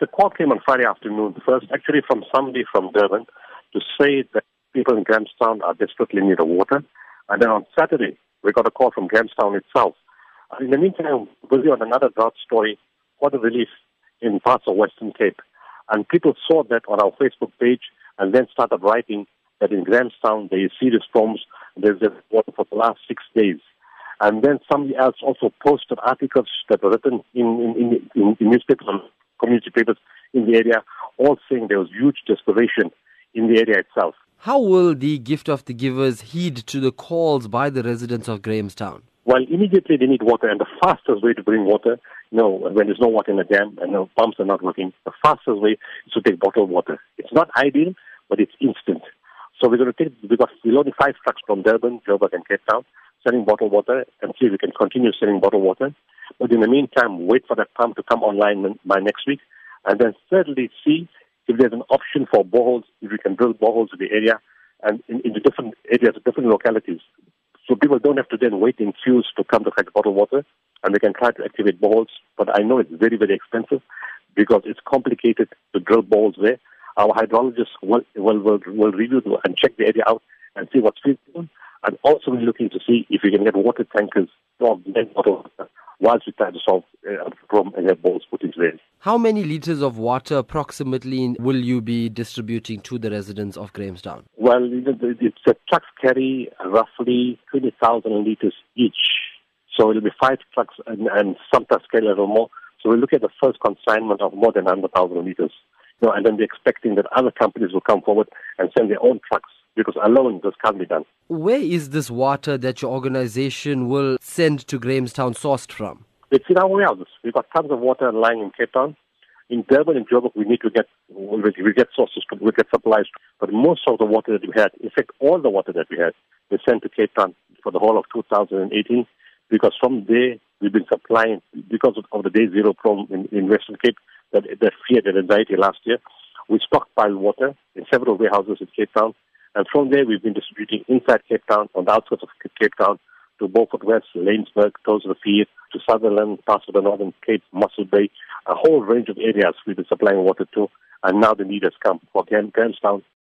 The call came on Friday afternoon first, actually from somebody from Durban, to say that people in Grahamstown are desperately need of water. And then on Saturday, we got a call from Grahamstown itself. In the meantime, busy on another drought story, water relief in parts of Western Cape. And people saw that on our Facebook page and then started writing that in Grahamstown there is serious storms. There's water for the last six days. And then somebody else also posted articles that were written in, in, in, in newspapers and community papers in the area, all saying there was huge desperation in the area itself. How will the gift of the givers heed to the calls by the residents of Grahamstown? Well, immediately they need water, and the fastest way to bring water, you know, when there's no water in the dam and the pumps are not working, the fastest way is to take bottled water. It's not ideal, but it's instant. So we're going to take, because we got, we only five trucks from Durban, Joburg, and Cape Town selling bottled water and see if we can continue selling bottled water. But in the meantime, wait for that pump to come online by next week. And then thirdly, see if there's an option for boreholes, if we can drill boreholes in the area and in, in the different areas, different localities. So people don't have to then wait in queues to come to fetch bottled water and they can try to activate boreholes. But I know it's very, very expensive because it's complicated to drill boreholes there. Our hydrologists will, will, will, will review and check the area out and see what's feasible. Also we're looking to see if we can get water tankers from then bottled water whilst we try to solve uh, the problem and have boreholes put into there. How many liters of water approximately will you be distributing to the residents of Grahamstown? Well, it's the trucks carry roughly 20,000 liters each. So it'll be five trucks and, and some trucks carry a little more. So we look at the first consignment of more than 100,000 liters. You know, and then we're expecting that other companies will come forward and send their own trucks because alone this can't be done. Where is this water that your organization will send to Grahamstown sourced from? It's in our warehouses. We've got tons of water lying in Cape Town. In Durban and Joburg, we need to get we get sources, to, we get supplies. But most of the water that we had, in fact, all the water that we had, we sent to Cape Town for the whole of 2018. Because from there, we've been supplying because of, of the day zero problem in, in Western Cape, that the fear, that anxiety last year. We stockpiled water in several warehouses in Cape Town, and from there we've been distributing inside Cape Town, on the outskirts of Cape Town, to Beaufort West, Laingsburg, Field, to Sutherland, parts of the Northern Cape, Mossel Bay, a whole range of areas we've been supplying water to, and now the need has come for Grahamstown